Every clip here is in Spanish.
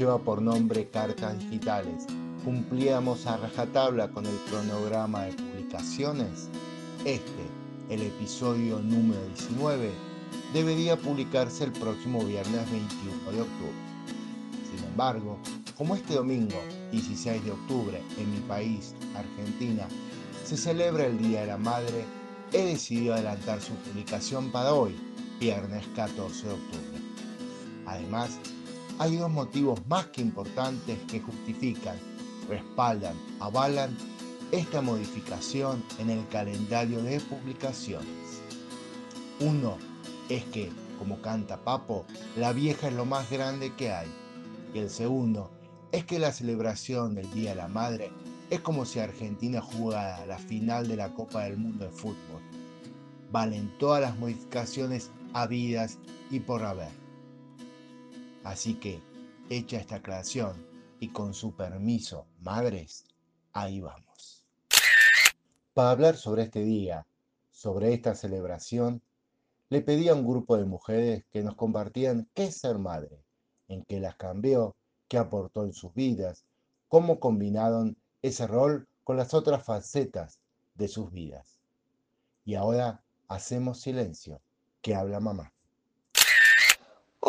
lleva por nombre Cartas Digitales, cumplíamos a rajatabla con el cronograma de publicaciones, este, el episodio número 19, debería publicarse el próximo viernes 21 de octubre. Sin embargo, como este domingo, 16 de octubre, en mi país, Argentina, se celebra el Día de la Madre, he decidido adelantar su publicación para hoy, viernes 14 de octubre. Además, hay dos motivos más que importantes que justifican, respaldan, avalan esta modificación en el calendario de publicaciones. Uno es que, como canta Papo, la vieja es lo más grande que hay. Y el segundo es que la celebración del Día de la Madre es como si Argentina jugara la final de la Copa del Mundo de Fútbol. Valen todas las modificaciones habidas y por haber. Así que, hecha esta aclaración y con su permiso, madres, ahí vamos. Para hablar sobre este día, sobre esta celebración, le pedí a un grupo de mujeres que nos compartían qué es ser madre, en qué las cambió, qué aportó en sus vidas, cómo combinaron ese rol con las otras facetas de sus vidas. Y ahora hacemos silencio, que habla mamá.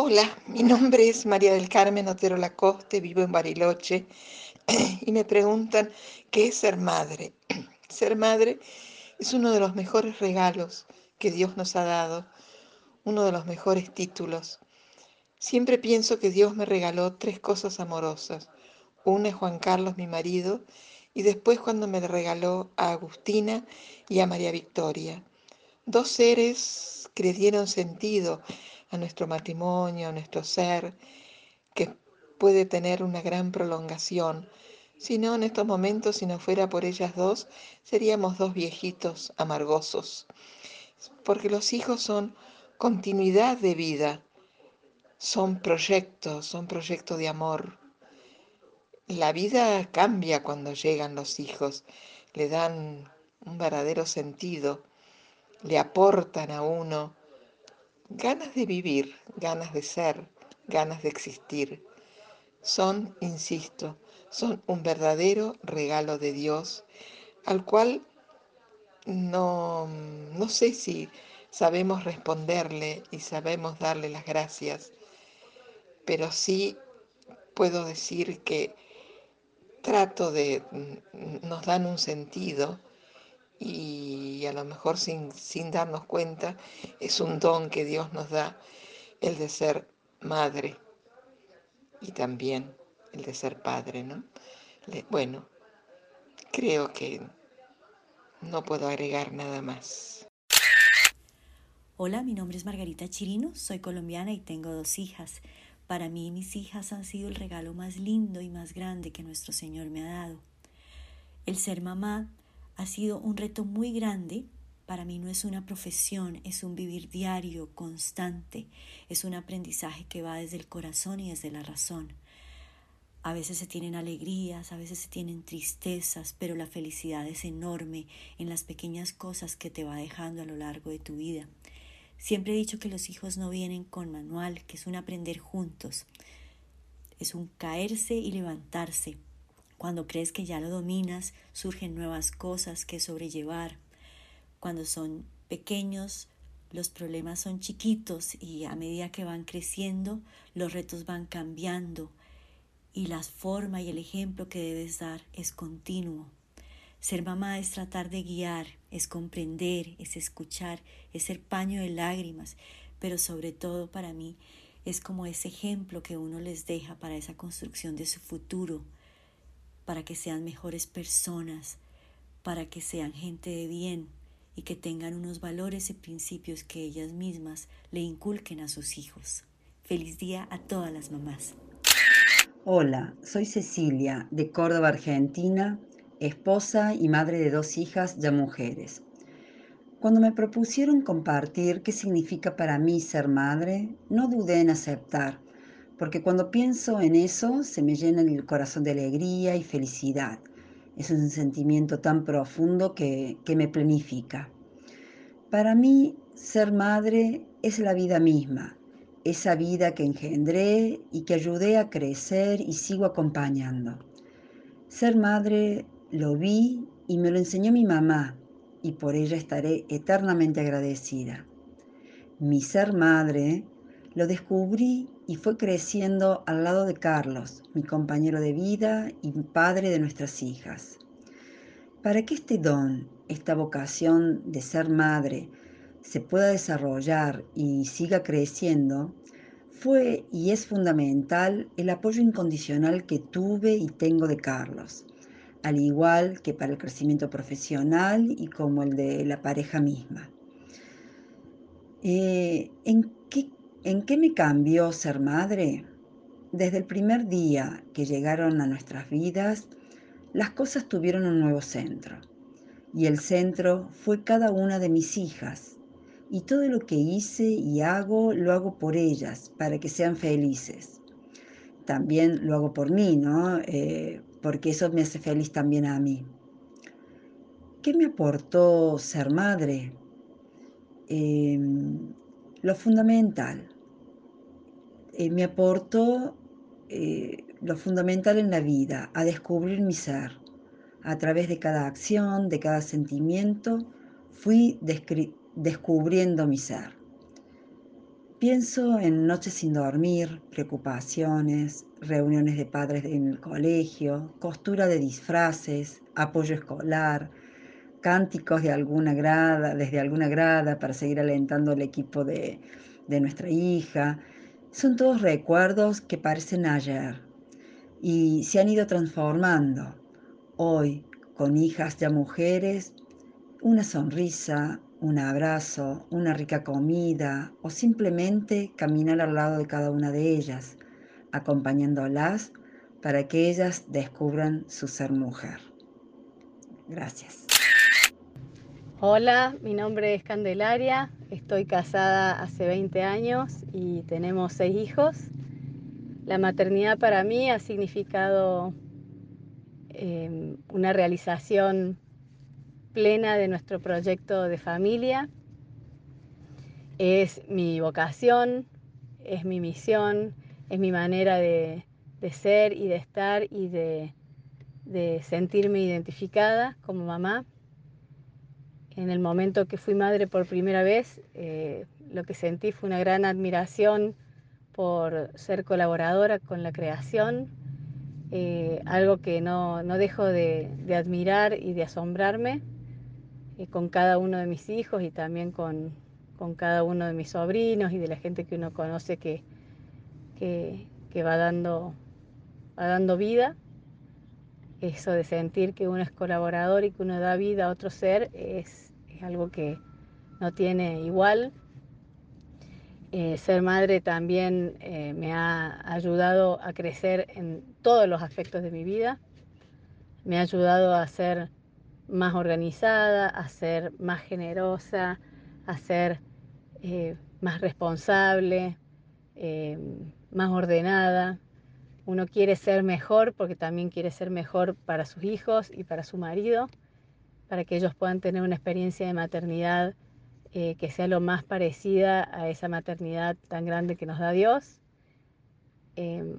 Hola, mi nombre es María del Carmen Otero Lacoste, vivo en Bariloche y me preguntan qué es ser madre. Ser madre es uno de los mejores regalos que Dios nos ha dado, uno de los mejores títulos. Siempre pienso que Dios me regaló tres cosas amorosas. Una es Juan Carlos, mi marido, y después cuando me regaló a Agustina y a María Victoria. Dos seres que le dieron sentido a nuestro matrimonio, a nuestro ser, que puede tener una gran prolongación. Si no, en estos momentos, si no fuera por ellas dos, seríamos dos viejitos amargosos. Porque los hijos son continuidad de vida, son proyectos, son proyectos de amor. La vida cambia cuando llegan los hijos, le dan un verdadero sentido, le aportan a uno ganas de vivir, ganas de ser, ganas de existir. Son, insisto, son un verdadero regalo de Dios al cual no, no sé si sabemos responderle y sabemos darle las gracias, pero sí puedo decir que trato de, nos dan un sentido y a lo mejor sin, sin darnos cuenta es un don que Dios nos da el de ser madre y también el de ser padre, ¿no? Bueno, creo que no puedo agregar nada más. Hola, mi nombre es Margarita Chirino, soy colombiana y tengo dos hijas. Para mí mis hijas han sido el regalo más lindo y más grande que nuestro Señor me ha dado. El ser mamá ha sido un reto muy grande. Para mí no es una profesión, es un vivir diario, constante, es un aprendizaje que va desde el corazón y desde la razón. A veces se tienen alegrías, a veces se tienen tristezas, pero la felicidad es enorme en las pequeñas cosas que te va dejando a lo largo de tu vida. Siempre he dicho que los hijos no vienen con manual, que es un aprender juntos. Es un caerse y levantarse, cuando crees que ya lo dominas, surgen nuevas cosas que sobrellevar. Cuando son pequeños, los problemas son chiquitos y a medida que van creciendo, los retos van cambiando y la forma y el ejemplo que debes dar es continuo. Ser mamá es tratar de guiar, es comprender, es escuchar, es ser paño de lágrimas, pero sobre todo para mí es como ese ejemplo que uno les deja para esa construcción de su futuro, para que sean mejores personas, para que sean gente de bien y que tengan unos valores y principios que ellas mismas le inculquen a sus hijos. Feliz día a todas las mamás. Hola, soy Cecilia de Córdoba, Argentina, esposa y madre de dos hijas ya mujeres. Cuando me propusieron compartir qué significa para mí ser madre, no dudé en aceptar porque cuando pienso en eso se me llena el corazón de alegría y felicidad. Es un sentimiento tan profundo que, que me planifica. Para mí, ser madre es la vida misma esa vida que engendré y que ayudé a crecer y sigo acompañando. Ser madre lo vi y me lo enseñó mi mamá y por ella estaré eternamente agradecida. Mi ser madre lo descubrí y fue creciendo al lado de Carlos, mi compañero de vida y padre de nuestras hijas. Para que este don, esta vocación de ser madre, se pueda desarrollar y siga creciendo, fue y es fundamental el apoyo incondicional que tuve y tengo de Carlos, al igual que para el crecimiento profesional y como el de la pareja misma. Eh, ¿en, qué, ¿En qué me cambió ser madre? Desde el primer día que llegaron a nuestras vidas, las cosas tuvieron un nuevo centro. Y el centro fue cada una de mis hijas, y todo lo que hice y hago lo hago por ellas, para que sean felices. También lo hago por mí, ¿no? Eh, porque eso me hace feliz también a mí. ¿Qué me aportó ser madre? Em, lo fundamental. Eh, me aportó eh, lo fundamental en la vida, a descubrir mi ser. A través de cada acción, de cada sentimiento, fui descubriendo mi ser. Pienso en noches sin dormir, preocupaciones, reuniones de padres en el colegio, costura de disfraces, apoyo escolar, cánticos de alguna grada, desde alguna grada para seguir alentando el equipo de, de nuestra hija. Son todos recuerdos que parecen ayer y se han ido transformando. Hoy, con hijas ya mujeres, una sonrisa, un abrazo, una rica comida o simplemente caminar al lado de cada una de ellas, acompañándolas para que ellas descubran su ser mujer. Gracias. Hola, mi nombre es Candelaria, estoy casada hace 20 años y tenemos seis hijos. La maternidad para mí ha significado eh, una realización plena de nuestro proyecto de familia. Es mi vocación, es mi misión, es mi manera de, ser y de estar y de, sentirme identificada como mamá. En el momento que fui madre por primera vez, eh, lo que sentí fue una gran admiración por ser colaboradora con la creación, eh, algo que no, dejo de, admirar y de asombrarme eh, con cada uno de mis hijos y también con, cada uno de mis sobrinos y de la gente que uno conoce que, que, va, dando, va dando vida. Eso de sentir que uno es colaborador y que uno da vida a otro ser es, es algo que no tiene igual. Eh, ser madre también eh, me ha ayudado a crecer en todos los aspectos de mi vida. Me ha ayudado a ser más organizada, a ser más generosa, a ser eh, más responsable, más ordenada. Uno quiere ser mejor porque también quiere ser mejor para sus hijos y para su marido, para que ellos puedan tener una experiencia de maternidad eh, que sea lo más parecida a esa maternidad tan grande que nos da Dios.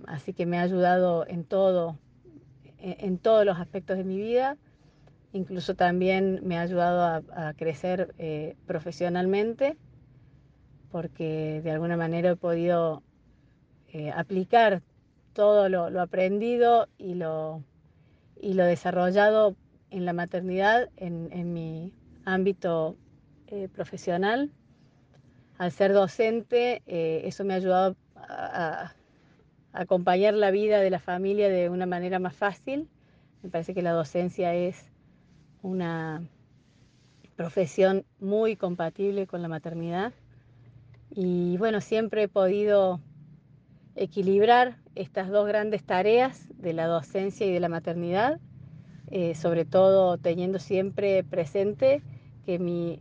así que me ha ayudado en todo, en todos los aspectos de mi vida incluso también me ha ayudado a, crecer eh, profesionalmente, porque de alguna manera he podido eh, aplicar todo lo, aprendido y lo, y lo desarrollado en la maternidad en, mi ámbito eh, profesional. Al ser docente, eso me ha ayudado a acompañar la vida de la familia de una manera más fácil. Me parece que la docencia es una profesión muy compatible con la maternidad. Y bueno, siempre he podido equilibrar estas dos grandes tareas de la docencia y de la maternidad, eh, sobre todo teniendo siempre presente que mi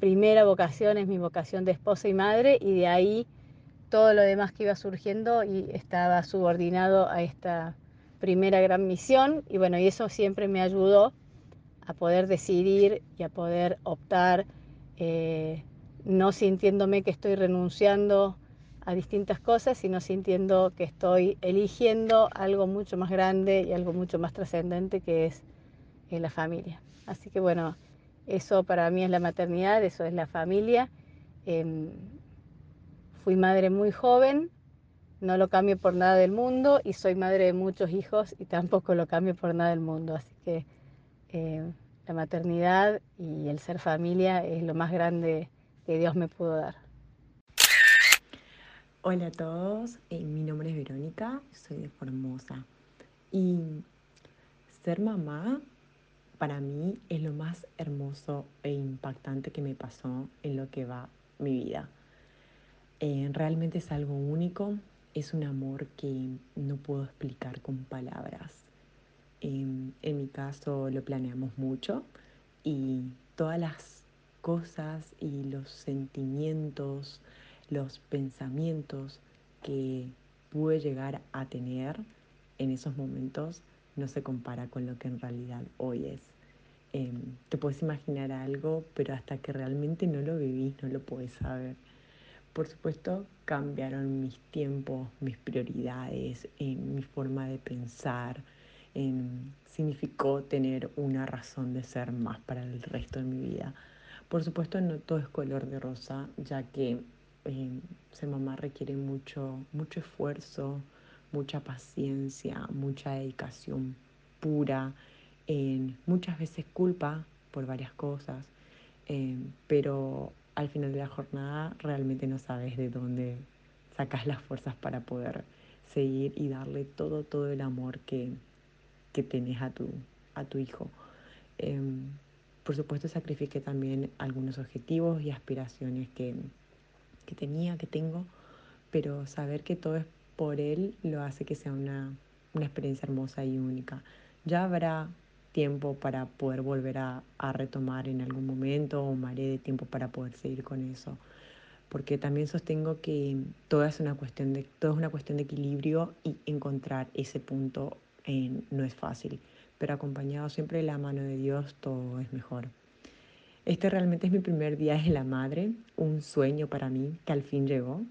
primera vocación es mi vocación de esposa y madre y de ahí todo lo demás que iba surgiendo y estaba subordinado a esta primera gran misión. Y bueno, y eso siempre me ayudó a poder decidir y a poder optar, eh, no sintiéndome que estoy renunciando a distintas cosas, sino sintiendo que estoy eligiendo algo mucho más grande y algo mucho más trascendente que es eh, la familia. Así que bueno, eso para mí es la maternidad, eso es la familia. Em, fui madre muy joven, no lo cambio por nada del mundo y soy madre de muchos hijos y tampoco lo cambio por nada del mundo. Así que eh, la maternidad y el ser familia es lo más grande que Dios me pudo dar. Hola a todos, eh, mi nombre es Verónica, soy de Formosa y ser mamá para mí es lo más hermoso e impactante que me pasó en lo que va mi vida. Eh, realmente es algo único, es un amor que no puedo explicar con palabras. en mi caso lo planeamos mucho y todas las cosas y los sentimientos, los pensamientos que pude llegar a tener en esos momentos no se compara con lo que en realidad hoy es. Em, te puedes imaginar algo, pero hasta que realmente no lo vivís no lo puedes saber. Por supuesto, cambiaron mis tiempos, mis prioridades, mi forma de pensar. significó tener una razón de ser más para el resto de mi vida. Por supuesto, no todo es color de rosa, ya que eh, ser mamá requiere mucho, mucho esfuerzo, mucha paciencia, mucha dedicación pura, muchas veces culpa por varias cosas, eh, pero al final de la jornada realmente no sabes de dónde sacas las fuerzas para poder seguir y darle todo, todo el amor que, que tenés a tu, a tu hijo. Em, por supuesto sacrifiqué también algunos objetivos y aspiraciones que, que tenía, que tengo, pero saber que todo es por él lo hace que sea una, una experiencia hermosa y única. Ya habrá tiempo para poder volver a, retomar en algún momento o maré de tiempo para poder seguir con eso. Porque también sostengo que todo es una cuestión de, todo es una cuestión de equilibrio y encontrar ese punto no es fácil. Pero acompañado siempre de la mano de Dios, todo es mejor. Este realmente es mi primer día de la madre, un sueño para mí que al fin llegó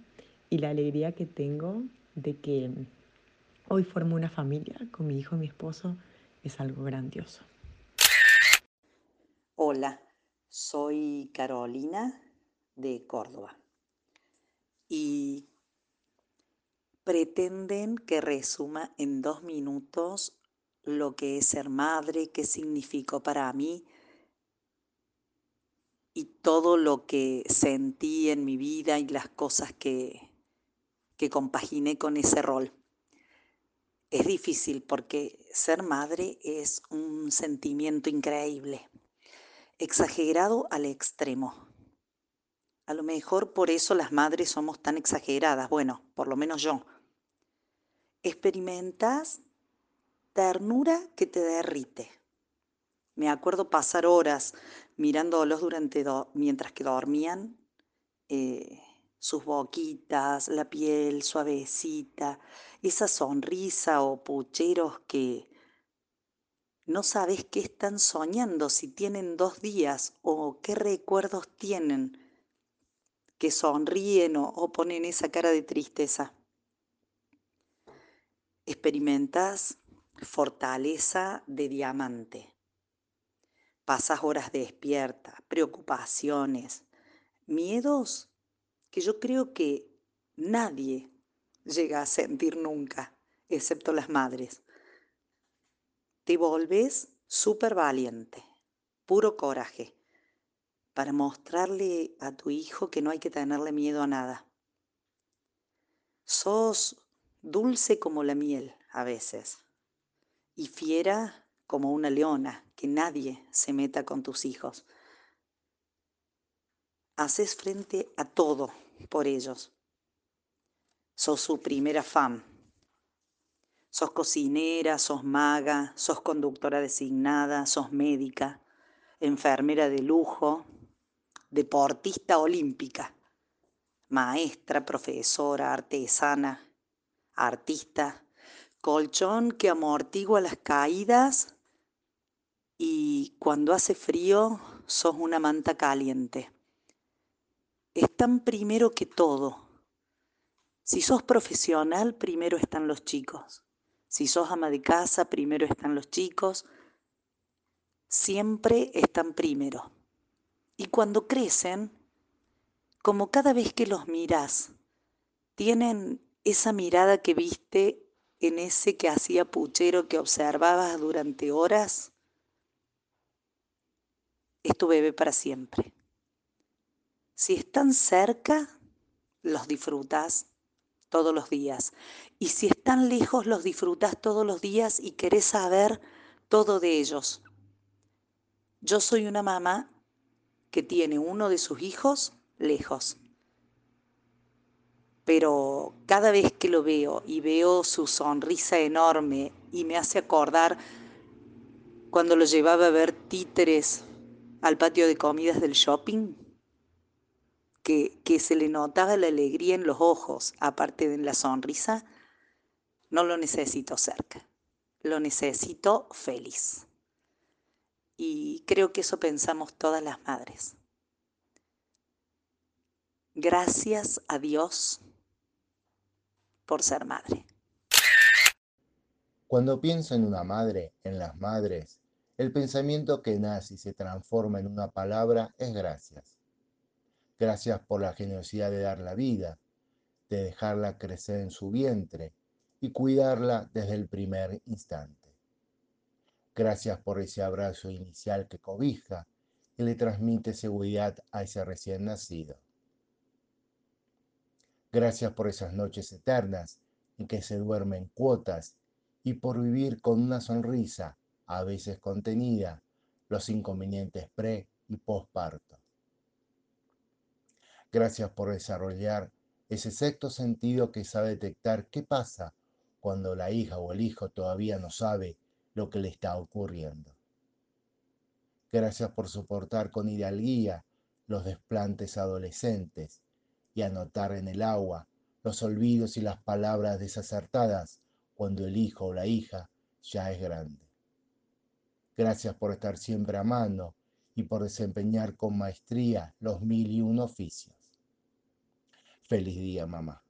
y la alegría que tengo de que hoy formo una familia con mi hijo y mi esposo es algo grandioso. Hola, soy Carolina de Córdoba y pretenden que resuma en dos minutos lo que es ser madre, qué significó para mí y todo lo que sentí en mi vida y las cosas que, que compaginé con ese rol es difícil porque ser madre es un sentimiento increíble, exagerado al extremo. A lo mejor por eso las madres somos tan exageradas, bueno, por lo menos yo. Experimentas ternura que te derrite. Me acuerdo pasar horas mirándolos durante mientras que dormían. Eh, sus boquitas, la piel suavecita, esa sonrisa o pucheros que no sabes qué están soñando, si tienen dos días o qué recuerdos tienen, que sonríen o ponen esa cara de tristeza. Experimentas fortaleza de diamante. Pasas horas despierta, preocupaciones, miedos que yo creo que nadie llega a sentir nunca, excepto las madres. Te volves súper valiente, puro coraje, para mostrarle a tu hijo que no hay que tenerle miedo a nada. Sos dulce como la miel a veces y fiera como una leona, que nadie se meta con tus hijos haces frente a todo por ellos. Sos su primera fan. Sos cocinera, sos maga, sos conductora designada, sos médica, enfermera de lujo, deportista olímpica, maestra, profesora, artesana, artista, colchón que amortigua las caídas y cuando hace frío sos una manta caliente es tan primero que todo. Si sos profesional, primero están los chicos. Si sos ama de casa, primero están los chicos. Siempre están primero. Y cuando crecen, como cada vez que los miras, tienen esa mirada que viste en ese que hacía puchero que observabas durante horas, es tu bebé para siempre. Si están cerca, los disfrutas todos los días. Y si están lejos, los disfrutas todos los días y querés saber todo de ellos. Yo soy una mamá que tiene uno de sus hijos lejos. Pero cada vez que lo veo y veo su sonrisa enorme y me hace acordar cuando lo llevaba a ver títeres al patio de comidas del shopping, que, que se le notaba la alegría en los ojos, aparte de la sonrisa, no lo necesito cerca, lo necesito feliz. Y creo que eso pensamos todas las madres. Gracias a Dios por ser madre. Cuando pienso en una madre, en las madres, el pensamiento que nace y se transforma en una palabra es gracias. Gracias por la generosidad de dar la vida, de dejarla crecer en su vientre y cuidarla desde el primer instante. Gracias por ese abrazo inicial que cobija y le transmite seguridad a ese recién nacido. Gracias por esas noches eternas en que se duerme en cuotas y por vivir con una sonrisa, a veces contenida, los inconvenientes pre y postparto. Gracias por desarrollar ese sexto sentido que sabe detectar qué pasa cuando la hija o el hijo todavía no sabe lo que le está ocurriendo. Gracias por soportar con hidalguía los desplantes adolescentes y anotar en el agua los olvidos y las palabras desacertadas cuando el hijo o la hija ya es grande. Gracias por estar siempre a mano y por desempeñar con maestría los mil y un oficios. Feliz día, mamá.